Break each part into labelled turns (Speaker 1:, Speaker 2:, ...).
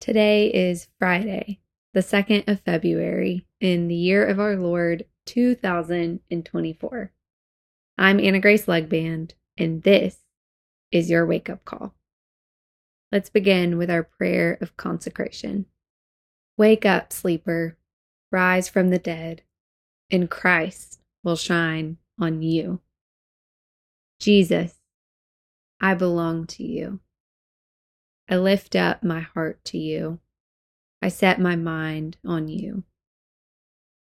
Speaker 1: Today is Friday, the 2nd of February, in the year of our Lord 2024. I'm Anna Grace Legband, and this is your wake up call. Let's begin with our prayer of consecration. Wake up, sleeper, rise from the dead, and Christ will shine on you. Jesus, I belong to you. I lift up my heart to you. I set my mind on you.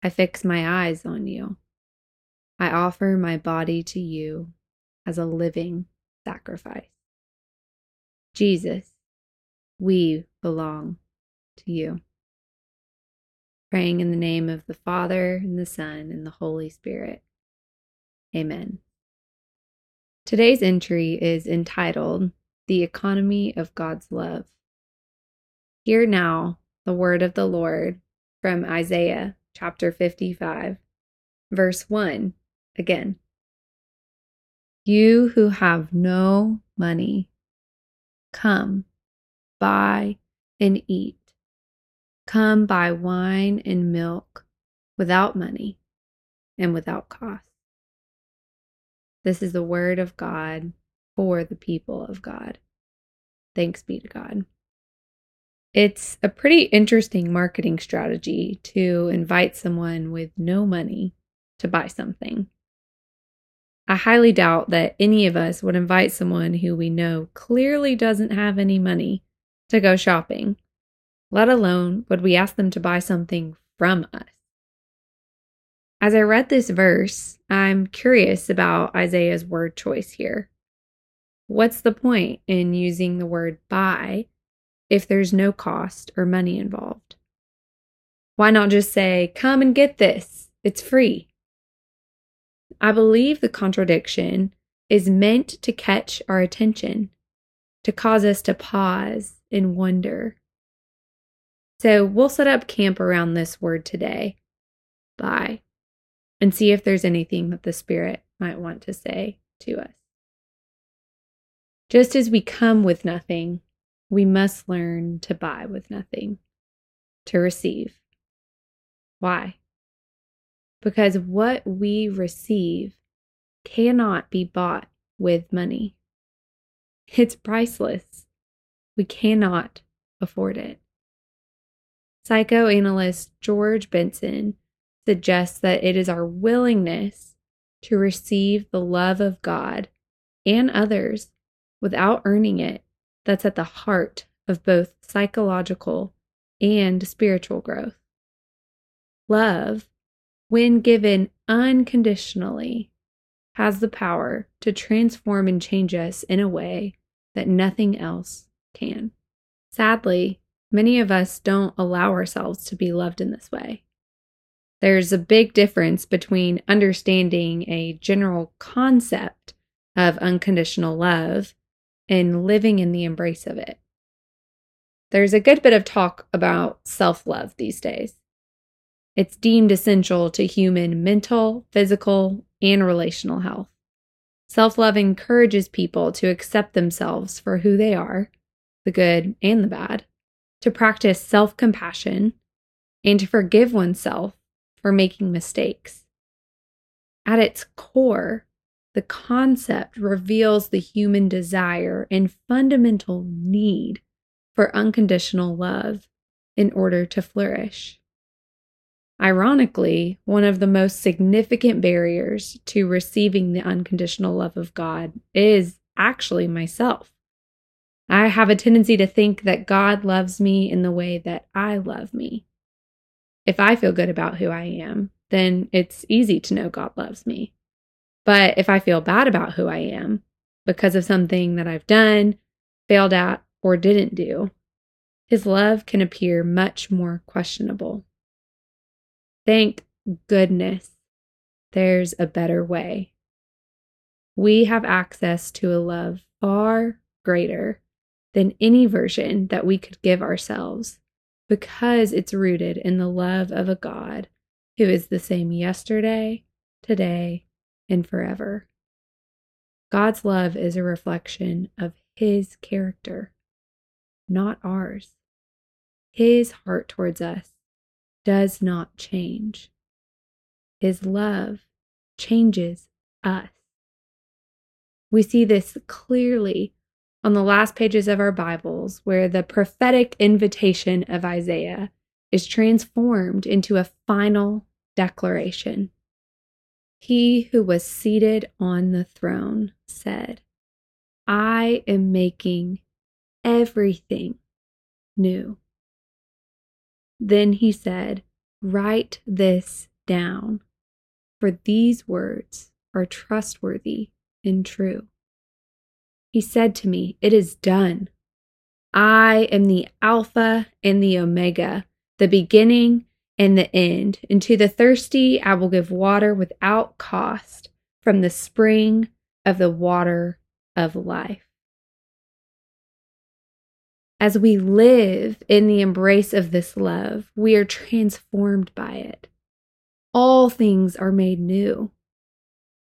Speaker 1: I fix my eyes on you. I offer my body to you as a living sacrifice. Jesus, we belong to you. Praying in the name of the Father, and the Son, and the Holy Spirit. Amen. Today's entry is entitled The Economy of God's Love. Hear now the word of the Lord from Isaiah chapter 55, verse 1 again. You who have no money, come, buy and eat. Come buy wine and milk without money and without cost. This is the word of God for the people of God. Thanks be to God. It's a pretty interesting marketing strategy to invite someone with no money to buy something. I highly doubt that any of us would invite someone who we know clearly doesn't have any money to go shopping, let alone would we ask them to buy something from us. As I read this verse, I'm curious about Isaiah's word choice here. What's the point in using the word buy if there's no cost or money involved? Why not just say, come and get this? It's free. I believe the contradiction is meant to catch our attention, to cause us to pause and wonder. So we'll set up camp around this word today. Buy and see if there's anything that the Spirit might want to say to us. Just as we come with nothing, we must learn to buy with nothing, to receive. Why? Because what we receive cannot be bought with money. It's priceless. We cannot afford it. Psychoanalyst George Benson suggests that it is our willingness to receive the love of God and others without earning it that's at the heart of both psychological and spiritual growth. Love, when given unconditionally, has the power to transform and change us in a way that nothing else can. Sadly, many of us don't allow ourselves to be loved in this way. There's a big difference between understanding a general concept of unconditional love and living in the embrace of it. There's a good bit of talk about self love these days. It's deemed essential to human mental, physical, and relational health. Self love encourages people to accept themselves for who they are, the good and the bad, to practice self compassion, and to forgive oneself for making mistakes. At its core, the concept reveals the human desire and fundamental need for unconditional love in order to flourish. Ironically, one of the most significant barriers to receiving the unconditional love of God is actually myself. I have a tendency to think that God loves me in the way that I love me. If I feel good about who I am, then it's easy to know God loves me. But if I feel bad about who I am because of something that I've done, failed at, or didn't do, his love can appear much more questionable. Thank goodness there's a better way. We have access to a love far greater than any version that we could give ourselves because it's rooted in the love of a God who is the same yesterday, today, and forever. God's love is a reflection of His character, not ours. his heart towards us does not change. His love changes us. We see this clearly on the last pages of our Bibles, where the prophetic invitation of Isaiah is transformed into a final declaration. He who was seated on the throne said, I am making everything new. Then he said, Write this down, for these words are trustworthy and true. He said to me, It is done. I am the Alpha and the Omega, the beginning and the end. And to the thirsty, I will give water without cost from the spring of the water of life. As we live in the embrace of this love, we are transformed by it. All things are made new.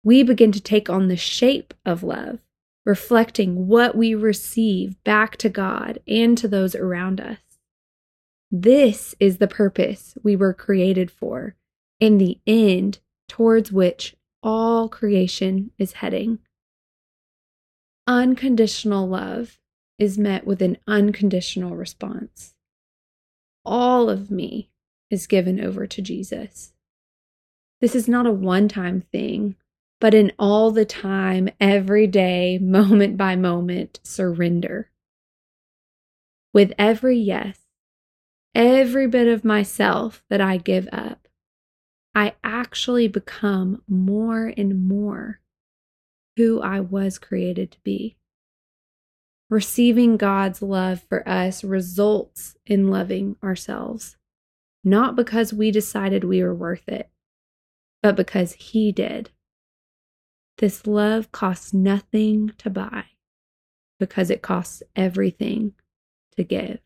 Speaker 1: We begin to take on the shape of love, reflecting what we receive back to God and to those around us. This is the purpose we were created for, in the end towards which all creation is heading. Unconditional love is met with an unconditional response. All of me is given over to Jesus. This is not a one time thing, but an all the time, every day, moment by moment surrender. With every yes, every bit of myself that I give up, I actually become more and more who I was created to be. Receiving God's love for us results in loving ourselves, not because we decided we were worth it, but because He did. This love costs nothing to buy because it costs everything to give.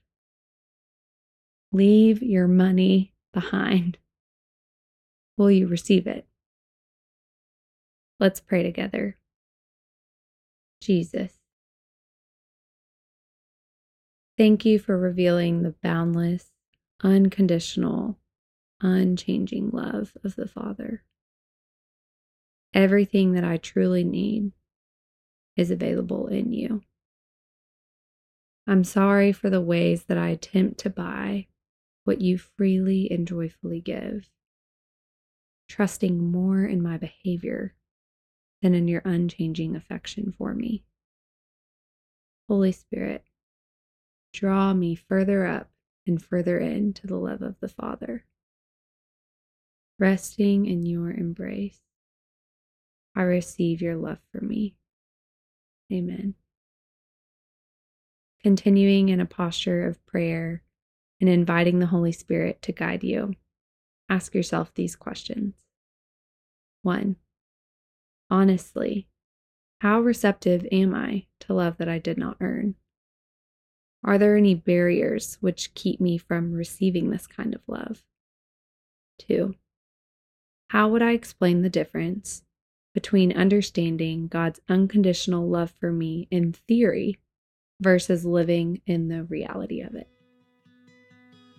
Speaker 1: Leave your money behind. Will you receive it? Let's pray together. Jesus, thank you for revealing the boundless, unconditional, unchanging love of the Father. Everything that I truly need is available in you. I'm sorry for the ways that I attempt to buy what you freely and joyfully give, trusting more in my behavior than in your unchanging affection for me. Holy Spirit, draw me further up and further into the love of the Father. Resting in your embrace, I receive your love for me. Amen. Continuing in a posture of prayer and inviting the Holy Spirit to guide you, ask yourself these questions. One, honestly, how receptive am I to love that I did not earn? Are there any barriers which keep me from receiving this kind of love? Two, how would I explain the difference between understanding God's unconditional love for me in theory versus living in the reality of it?